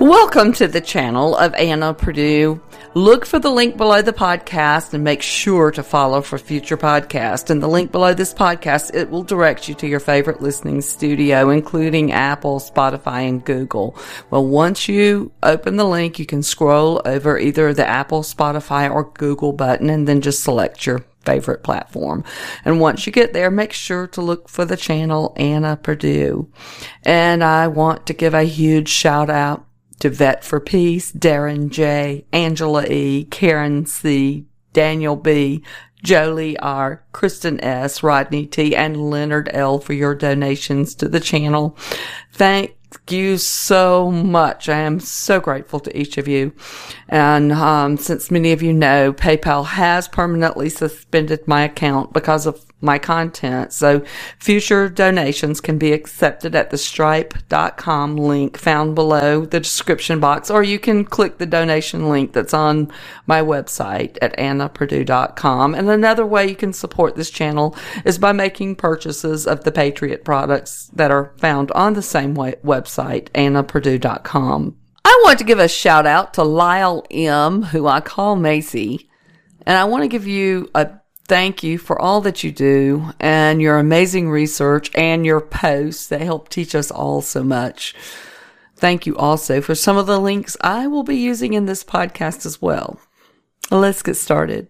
Welcome to the channel of Anna Perdue. Look for the link below the podcast and make sure to follow for future podcasts. And the link below this podcast, it will direct you to your favorite listening studio, including Apple, Spotify, and Google. Well, once you open the link, you can scroll over either the Apple, Spotify, or Google button and then just select your favorite platform. And once you get there, make sure to look for the channel Anna Perdue. And I want to give a huge shout out to Vet for Peace, Darren J, Angela E, Karen C, Daniel B, Jolie R, Kristen S, Rodney T, and Leonard L for your donations to the channel. Thank you so much. I am so grateful to each of you. And um, since many of you know, PayPal has permanently suspended my account because of my content. So future donations can be accepted at the stripe.com link found below the description box, or you can click the donation link that's on my website at annaperdue.com. And another way you can support this channel is by making purchases of the Patriot products that are found on the same website, annaperdue.com. I want to give a shout out to Lyle M, who I call Macy. And I want to give you a thank you for all that you do and your amazing research and your posts that help teach us all so much. Thank you also for some of the links I will be using in this podcast as well. Let's get started.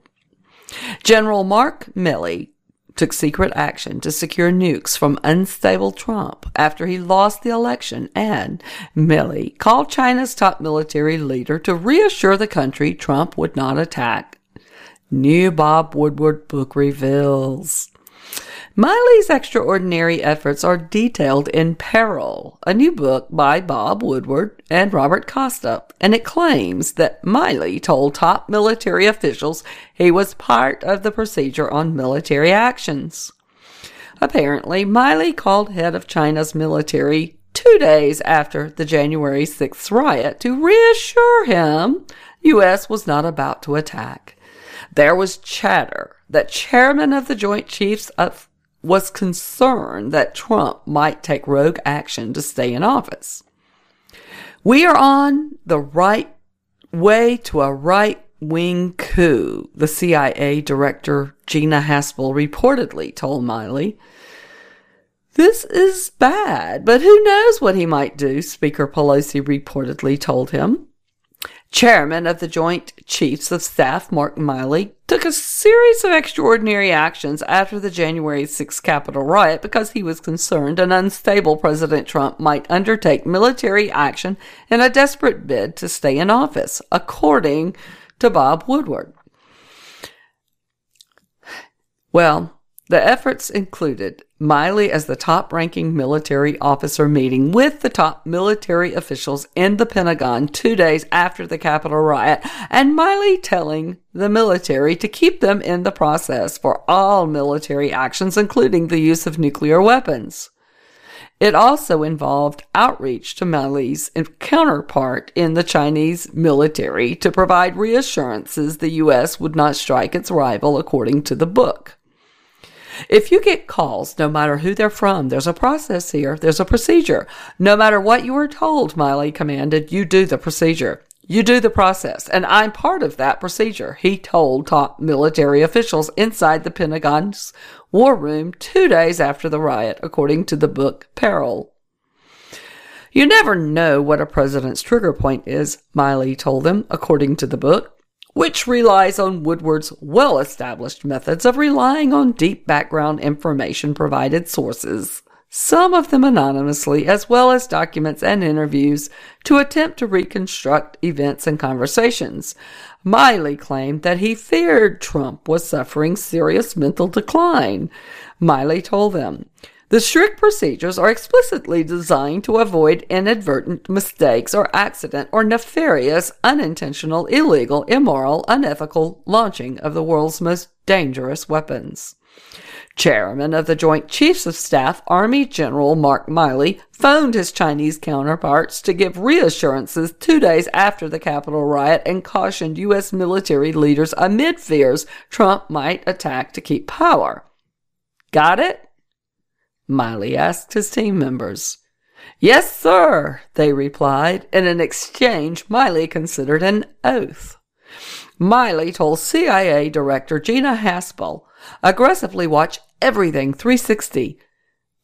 General Mark Milley took secret action to secure nukes from unstable Trump after he lost the election, and Milley called China's top military leader to reassure the country Trump would not attack New Bob Woodward book reveals. Milley's extraordinary efforts are detailed in Peril, a new book by Bob Woodward and Robert Costa, and it claims that Milley told top military officials he was part of the procedure on military actions. Apparently, Milley called head of China's military two days after the January 6th riot to reassure him U.S. was not about to attack. There was chatter that chairman of the Joint Chiefs of, was concerned that Trump might take rogue action to stay in office. We are on the right way to a right wing coup, the CIA director Gina Haspel reportedly told Milley. This is bad, but who knows what he might do, Speaker Pelosi reportedly told him chairman of the Joint Chiefs of Staff, Mark Milley, took a series of extraordinary actions after the January 6 Capitol riot because he was concerned an unstable President Trump might undertake military action in a desperate bid to stay in office, according to Bob Woodward. Well, the efforts included Milley as the top ranking military officer meeting with the top military officials in the Pentagon two days after the Capitol riot, and Milley telling the military to keep them in the process for all military actions, including the use of nuclear weapons. It also involved outreach to Milley's counterpart in the Chinese military to provide reassurances the U.S. would not strike its rival, according to the book. If you get calls, no matter who they're from, there's a process here. There's a procedure. No matter what you were told, Milley commanded, you do the procedure. You do the process, and I'm part of that procedure, he told top military officials inside the Pentagon's war room two days after the riot, according to the book Peril. You never know what a president's trigger point is, Milley told them, according to the book which relies on Woodward's well established methods of relying on deep background information provided sources, some of them anonymously, as well as documents and interviews, to attempt to reconstruct events and conversations. Milley claimed that he feared Trump was suffering serious mental decline. Milley told them, the strict procedures are explicitly designed to avoid inadvertent mistakes or accident or nefarious, unintentional, illegal, immoral, unethical launching of the world's most dangerous weapons. Chairman of the Joint Chiefs of Staff, Army General Mark Milley, phoned his Chinese counterparts to give reassurances two days after the Capitol riot and cautioned U.S. military leaders amid fears Trump might attack to keep power. Got it? Milley asked his team members. Yes, sir, they replied, in an exchange Milley considered an oath. Milley told CIA Director Gina Haspel, aggressively watch everything 360.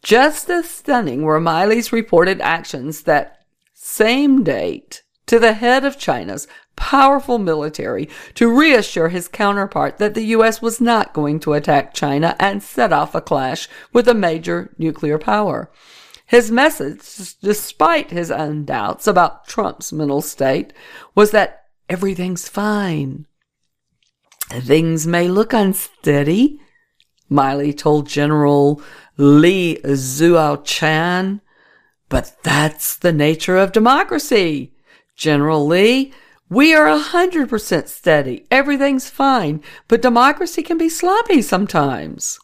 Just as stunning were Milley's reported actions that same date to the head of China's powerful military to reassure his counterpart that the U.S. was not going to attack China and set off a clash with a major nuclear power. His message, despite his own doubts about Trump's mental state, was that everything's fine. Things may look unsteady, Milley told General Li Zuocheng, but that's the nature of democracy. General Li, we are a hundred percent steady. Everything's fine, but democracy can be sloppy sometimes.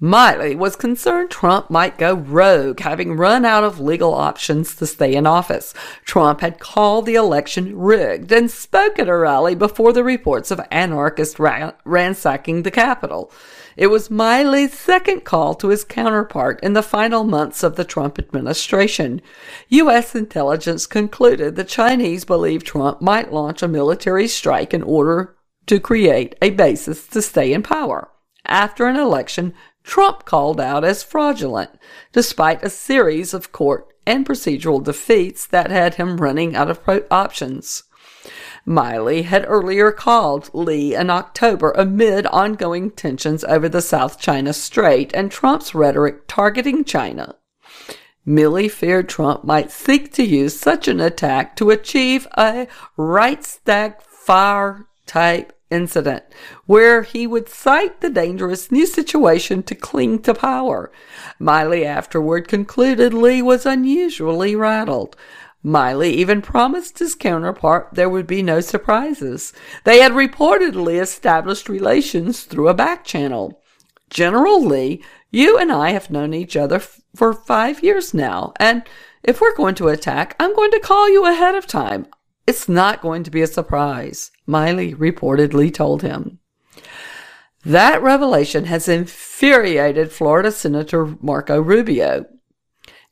Milley was concerned Trump might go rogue, having run out of legal options to stay in office. Trump had called the election rigged and spoke at a rally before the reports of anarchists ransacking the Capitol. It was Milley's second call to his counterpart in the final months of the Trump administration. U.S. intelligence concluded the Chinese believed Trump might launch a military strike in order to create a basis to stay in power. After an election Trump called out as fraudulent, despite a series of court and procedural defeats that had him running out of options. Milley had earlier called Li in October amid ongoing tensions over the South China Strait and Trump's rhetoric targeting China. Milley feared Trump might seek to use such an attack to achieve a Reichstag-fire type incident where he would cite the dangerous new situation to cling to power. Milley afterward concluded Li was unusually rattled. Milley even promised his counterpart there would be no surprises. They had reportedly established relations through a back channel. General Li, you and I have known each other f- for five years now, and if we're going to attack, I'm going to call you ahead of time. It's not going to be a surprise, Milley reportedly told him. That revelation has infuriated Florida Senator Marco Rubio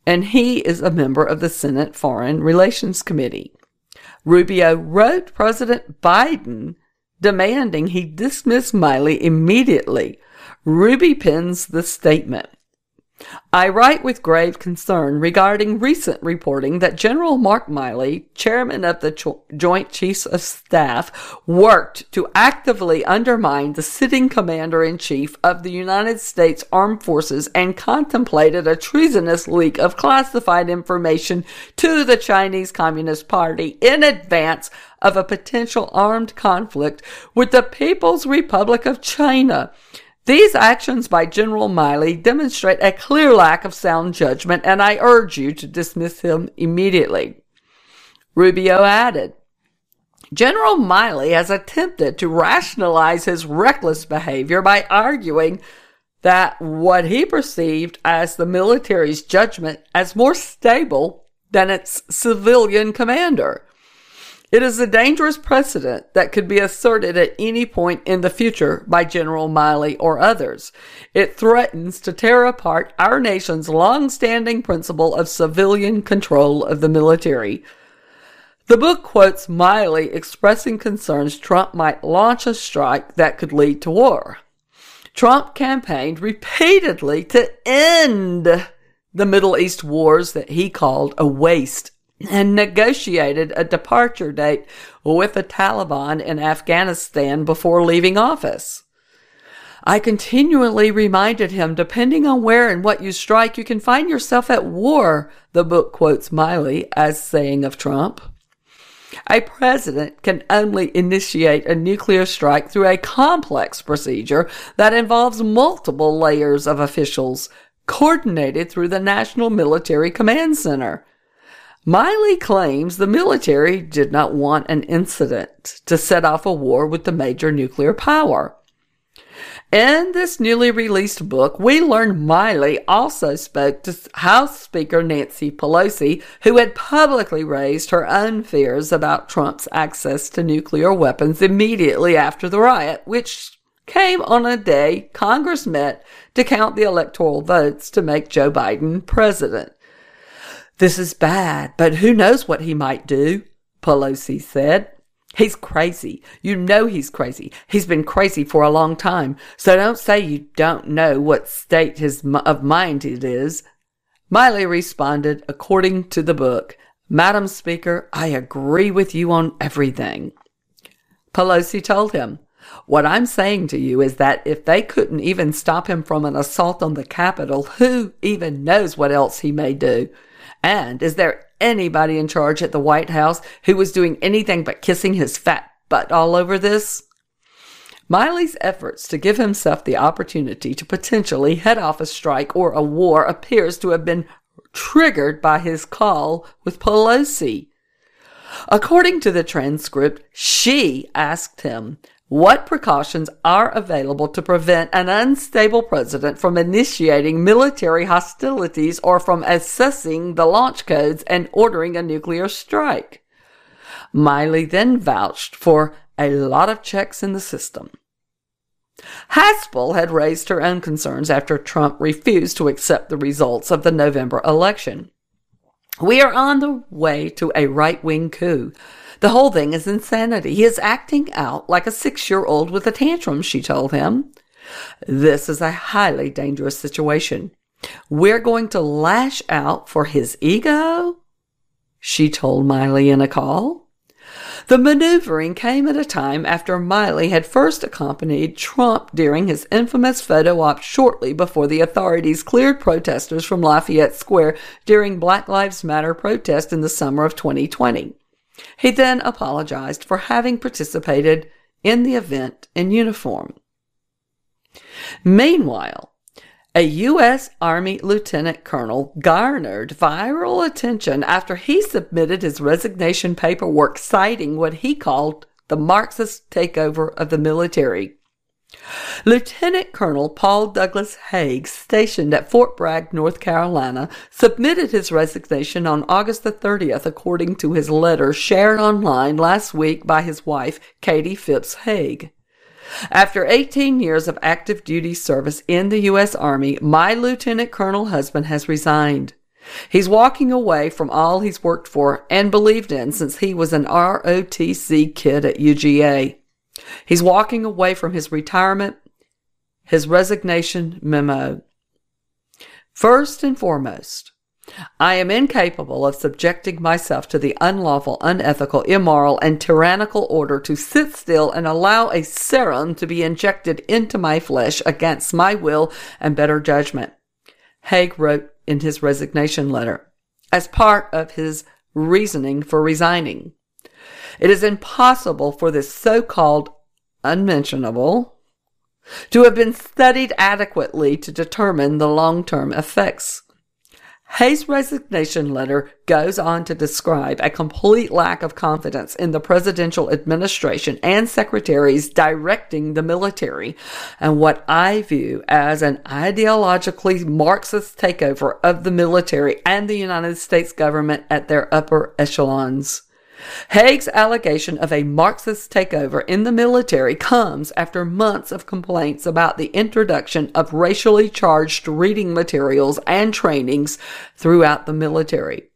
and he is a member of the Senate Foreign Relations Committee. Rubio wrote President Biden demanding he dismiss Milley immediately. Ruby pins the statement. I write with grave concern regarding recent reporting that General Mark Milley, chairman of the Cho- Joint Chiefs of Staff, worked to actively undermine the sitting commander in chief of the United States Armed Forces and contemplated a treasonous leak of classified information to the Chinese Communist Party in advance of a potential armed conflict with the People's Republic of China. These actions by General Milley demonstrate a clear lack of sound judgment, and I urge you to dismiss him immediately. Rubio added, General Milley has attempted to rationalize his reckless behavior by arguing that what he perceived as the military's judgment as more stable than its civilian commander. It is a dangerous precedent that could be asserted at any point in the future by General Milley or others. It threatens to tear apart our nation's long-standing principle of civilian control of the military. The book quotes Milley expressing concerns Trump might launch a strike that could lead to war. Trump campaigned repeatedly to end the Middle East wars that he called a waste and negotiated a departure date with the Taliban in Afghanistan before leaving office. I continually reminded him, depending on where and what you strike, you can find yourself at war, the book quotes Milley as saying of Trump. A president can only initiate a nuclear strike through a complex procedure that involves multiple layers of officials, coordinated through the National Military Command Center. Milley claims the military did not want an incident to set off a war with the major nuclear power. In this newly released book, we learn Milley also spoke to House Speaker Nancy Pelosi, who had publicly raised her own fears about Trump's access to nuclear weapons immediately after the riot, which came on a day Congress met to count the electoral votes to make Joe Biden president. This is bad, but who knows what he might do, Pelosi said. He's crazy. You know he's crazy. He's been crazy for a long time. So don't say you don't know what state his, of mind it is. Milley responded according to the book. Madam Speaker, I agree with you on everything. Pelosi told him, What I'm saying to you is that if they couldn't even stop him from an assault on the Capitol, who even knows what else he may do? And is there anybody in charge at the White House who was doing anything but kissing his fat butt all over this? Milley's efforts to give himself the opportunity to potentially head off a strike or a war appears to have been triggered by his call with Pelosi. According to the transcript, she asked him what precautions are available to prevent an unstable president from initiating military hostilities or from assessing the launch codes and ordering a nuclear strike. Milley then vouched for a lot of checks in the system. Haspel had raised her own concerns after Trump refused to accept the results of the November election. We are on the way to a right wing coup. The whole thing is insanity. He is acting out like a six year old with a tantrum, she told him. This is a highly dangerous situation. We're going to lash out for his ego, she told Milley in a call. The maneuvering came at a time after Milley had first accompanied Trump during his infamous photo op shortly before the authorities cleared protesters from Lafayette Square during Black Lives Matter protest in the summer of 2020. He then apologized for having participated in the event in uniform. Meanwhile, a U.S. Army lieutenant colonel garnered viral attention after he submitted his resignation paperwork citing what he called the Marxist takeover of the military. Lieutenant Colonel Paul Douglas Hague, stationed at Fort Bragg, North Carolina, submitted his resignation on August the 30th, according to his letter shared online last week by his wife, Katie Phipps Hague. After 18 years of active duty service in the U.S. Army, my lieutenant colonel husband has resigned. He's walking away from all he's worked for and believed in since he was an ROTC kid at UGA. He's walking away from his retirement, his resignation memo. First and foremost, I am incapable of subjecting myself to the unlawful, unethical, immoral, and tyrannical order to sit still and allow a serum to be injected into my flesh against my will and better judgment. Hague wrote in his resignation letter as part of his reasoning for resigning. It is impossible for this so-called unmentionable to have been studied adequately to determine the long-term effects Hague's resignation letter goes on to describe a complete lack of confidence in the presidential administration and secretaries directing the military and what I view as an ideologically Marxist takeover of the military and the United States government at their upper echelons. Hague's allegation of a Marxist takeover in the military comes after months of complaints about the introduction of racially charged reading materials and trainings throughout the military.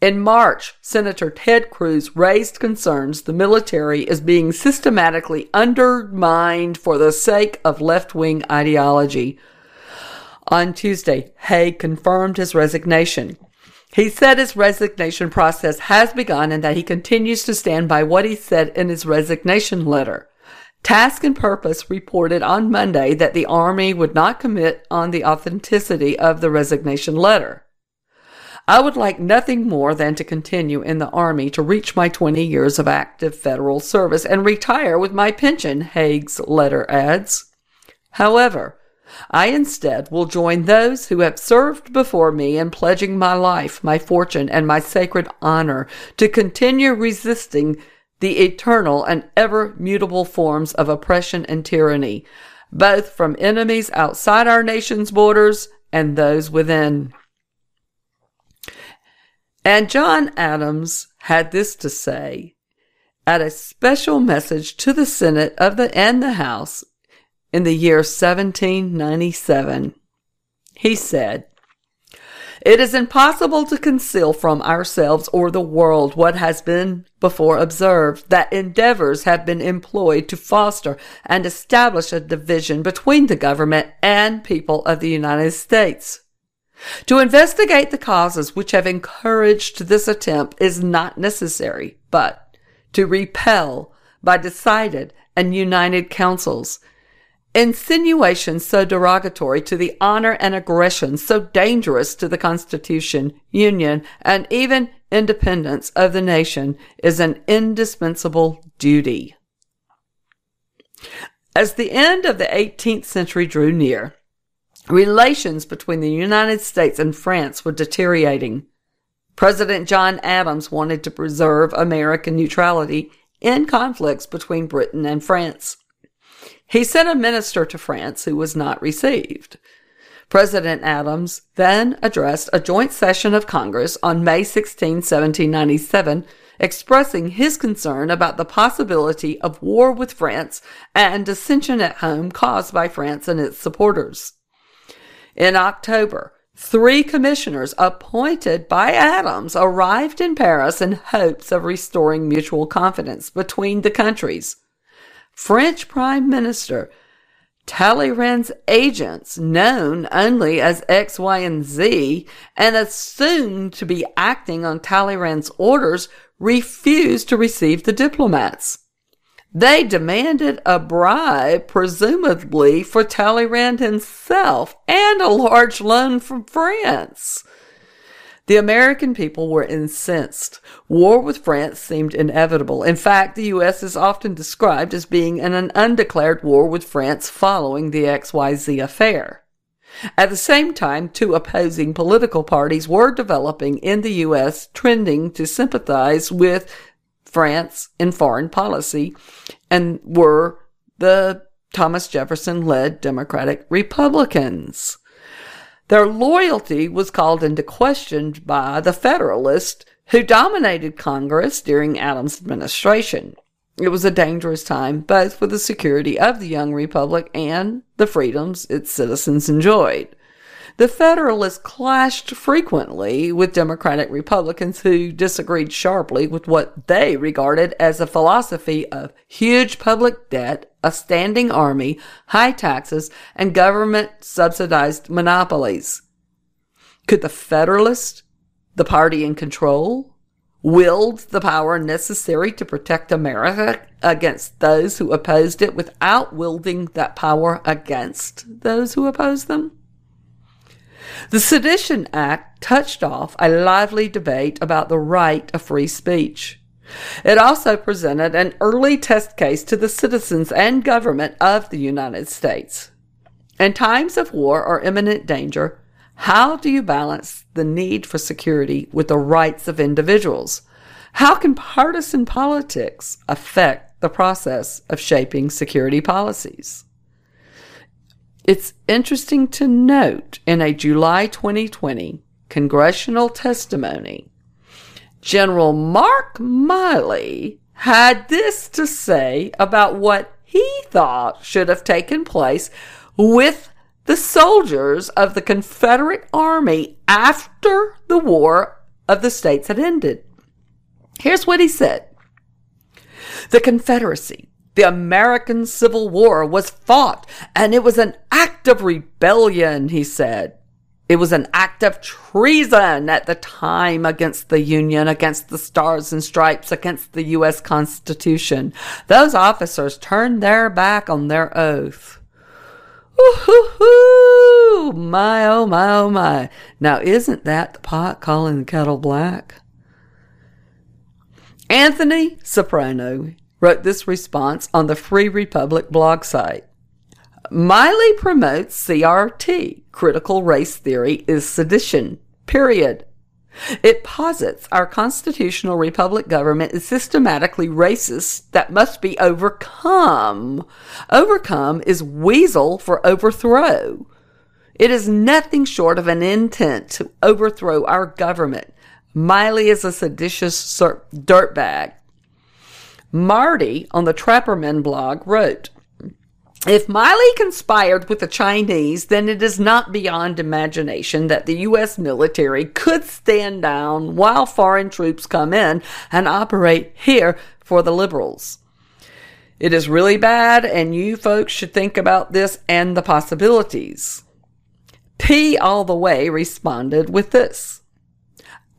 In March, Senator Ted Cruz raised concerns the military is being systematically undermined for the sake of left wing ideology. On Tuesday, Hague confirmed his resignation. He said his resignation process has begun and that he continues to stand by what he said in his resignation letter. Task and Purpose reported on Monday that the Army would not commit on the authenticity of the resignation letter. I would like nothing more than to continue in the Army to reach my 20 years of active federal service and retire with my pension, Hague's letter adds. However, I instead will join those who have served before me in pledging my life, my fortune, and my sacred honor to continue resisting the eternal and ever mutable forms of oppression and tyranny, both from enemies outside our nation's borders and those within. And John Adams had this to say at a special message to the Senate of the and the House in the year 1797. He said, It is impossible to conceal from ourselves or the world what has been before observed, that endeavors have been employed to foster and establish a division between the government and people of the United States. To investigate the causes which have encouraged this attempt is not necessary, but to repel by decided and united counsels insinuations so derogatory to the honor and aggression so dangerous to the Constitution, Union, and even independence of the nation is an indispensable duty. As the end of the 18th century drew near, relations between the United States and France were deteriorating. President John Adams wanted to preserve American neutrality in conflicts between Britain and France. He sent a minister to France who was not received. President Adams then addressed a joint session of Congress on May 16, 1797, expressing his concern about the possibility of war with France and dissension at home caused by France and its supporters. In October, three commissioners appointed by Adams arrived in Paris in hopes of restoring mutual confidence between the countries. French Prime Minister Talleyrand's agents, known only as X, Y, and Z, and assumed to be acting on Talleyrand's orders, refused to receive the diplomats. They demanded a bribe, presumably for Talleyrand himself, and a large loan from France. The American people were incensed. War with France seemed inevitable. In fact, the U.S. is often described as being in an undeclared war with France following the XYZ affair. At the same time, two opposing political parties were developing in the U.S., trending to sympathize with France in foreign policy, and were the Thomas Jefferson led Democratic Republicans. Their loyalty was called into question by the Federalists who dominated Congress during Adams' administration. It was a dangerous time both for the security of the young republic and the freedoms its citizens enjoyed. The Federalists clashed frequently with Democratic Republicans who disagreed sharply with what they regarded as a philosophy of huge public debt, a standing army, high taxes, and government subsidized monopolies. Could the Federalists, the party in control, wield the power necessary to protect America against those who opposed it without wielding that power against those who opposed them? The Sedition Act touched off a lively debate about the right of free speech. It also presented an early test case to the citizens and government of the United States. In times of war or imminent danger, how do you balance the need for security with the rights of individuals? How can partisan politics affect the process of shaping security policies? It's interesting to note in a July 2020 congressional testimony General Mark Milley had this to say about what he thought should have taken place with the soldiers of the Confederate Army after the War of the States had ended. Here's what he said The Confederacy, the American Civil War, was fought, and it was an act of rebellion, he said. It was an act of treason at the time against the Union, against the Stars and Stripes, against the U.S. Constitution. Those officers turned their back on their oath. Ooh, my, oh, my, oh, my. Now, isn't that the pot calling the kettle black? Anthony Soprano wrote this response on the Free Republic blog site. Milley promotes CRT, critical race theory is sedition, period. It posits our constitutional republic government is systematically racist that must be overcome. Overcome is weasel for overthrow. It is nothing short of an intent to overthrow our government. Milley is a seditious dirtbag. Marty on the Trapperman blog wrote, If Milley conspired with the Chinese, then it is not beyond imagination that the U.S. military could stand down while foreign troops come in and operate here for the liberals. It is really bad, and you folks should think about this and the possibilities. P all the way responded with this.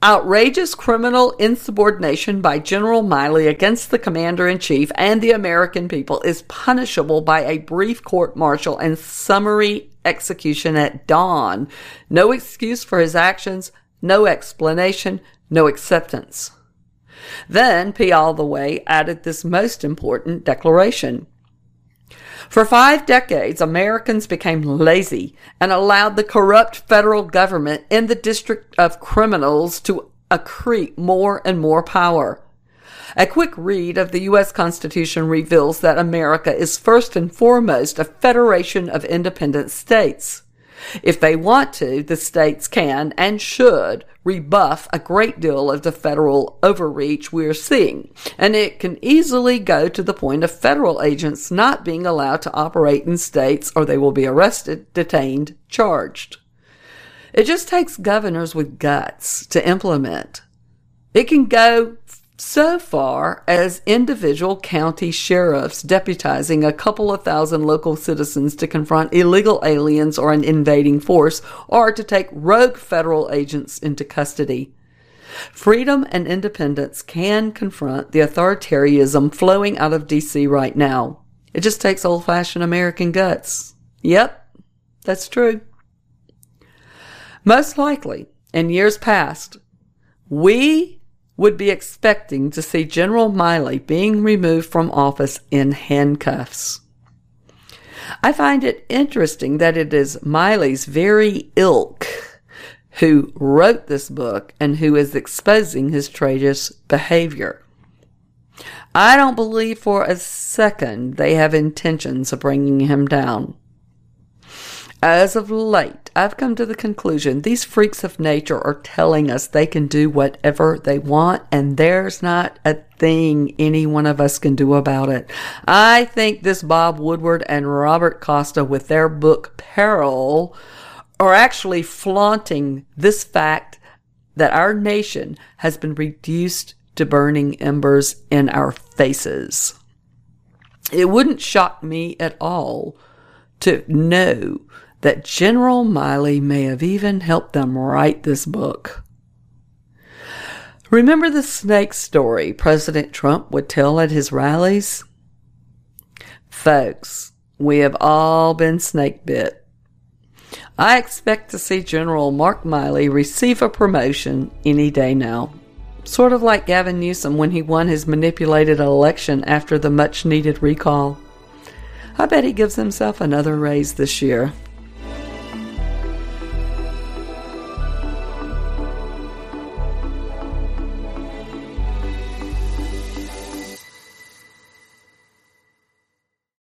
Outrageous criminal insubordination by General Milley against the Commander in Chief and the American people is punishable by a brief court martial and summary execution at dawn. No excuse for his actions, no explanation, no acceptance. Then P. All the Way added this most important declaration. For five decades, Americans became lazy and allowed the corrupt federal government in the District of Criminals to accrete more and more power. A quick read of the U.S. Constitution reveals that America is first and foremost a federation of independent states. If they want to, the states can and should rebuff a great deal of the federal overreach we're seeing. And it can easily go to the point of federal agents not being allowed to operate in states or they will be arrested, detained, charged. It just takes governors with guts to implement. It can go so far as individual county sheriffs deputizing a couple of thousand local citizens to confront illegal aliens or an invading force, or to take rogue federal agents into custody. Freedom and independence can confront the authoritarianism flowing out of DC right now. It just takes old fashioned American guts. Yep, that's true. Most likely, in years past, we would be expecting to see General Milley being removed from office in handcuffs. I find it interesting that it is Milley's very ilk who wrote this book and who is exposing his traitorous behavior. I don't believe for a second they have intentions of bringing him down. As of late, I've come to the conclusion these freaks of nature are telling us they can do whatever they want, and there's not a thing any one of us can do about it. I think this Bob Woodward and Robert Costa, with their book Peril, are actually flaunting this fact that our nation has been reduced to burning embers in our faces. It wouldn't shock me at all to know that General Milley may have even helped them write this book. Remember the snake story President Trump would tell at his rallies? Folks, we have all been snake bit. I expect to see General Mark Milley receive a promotion any day now. Sort of like Gavin Newsom when he won his manipulated election after the much needed recall. I bet he gives himself another raise this year.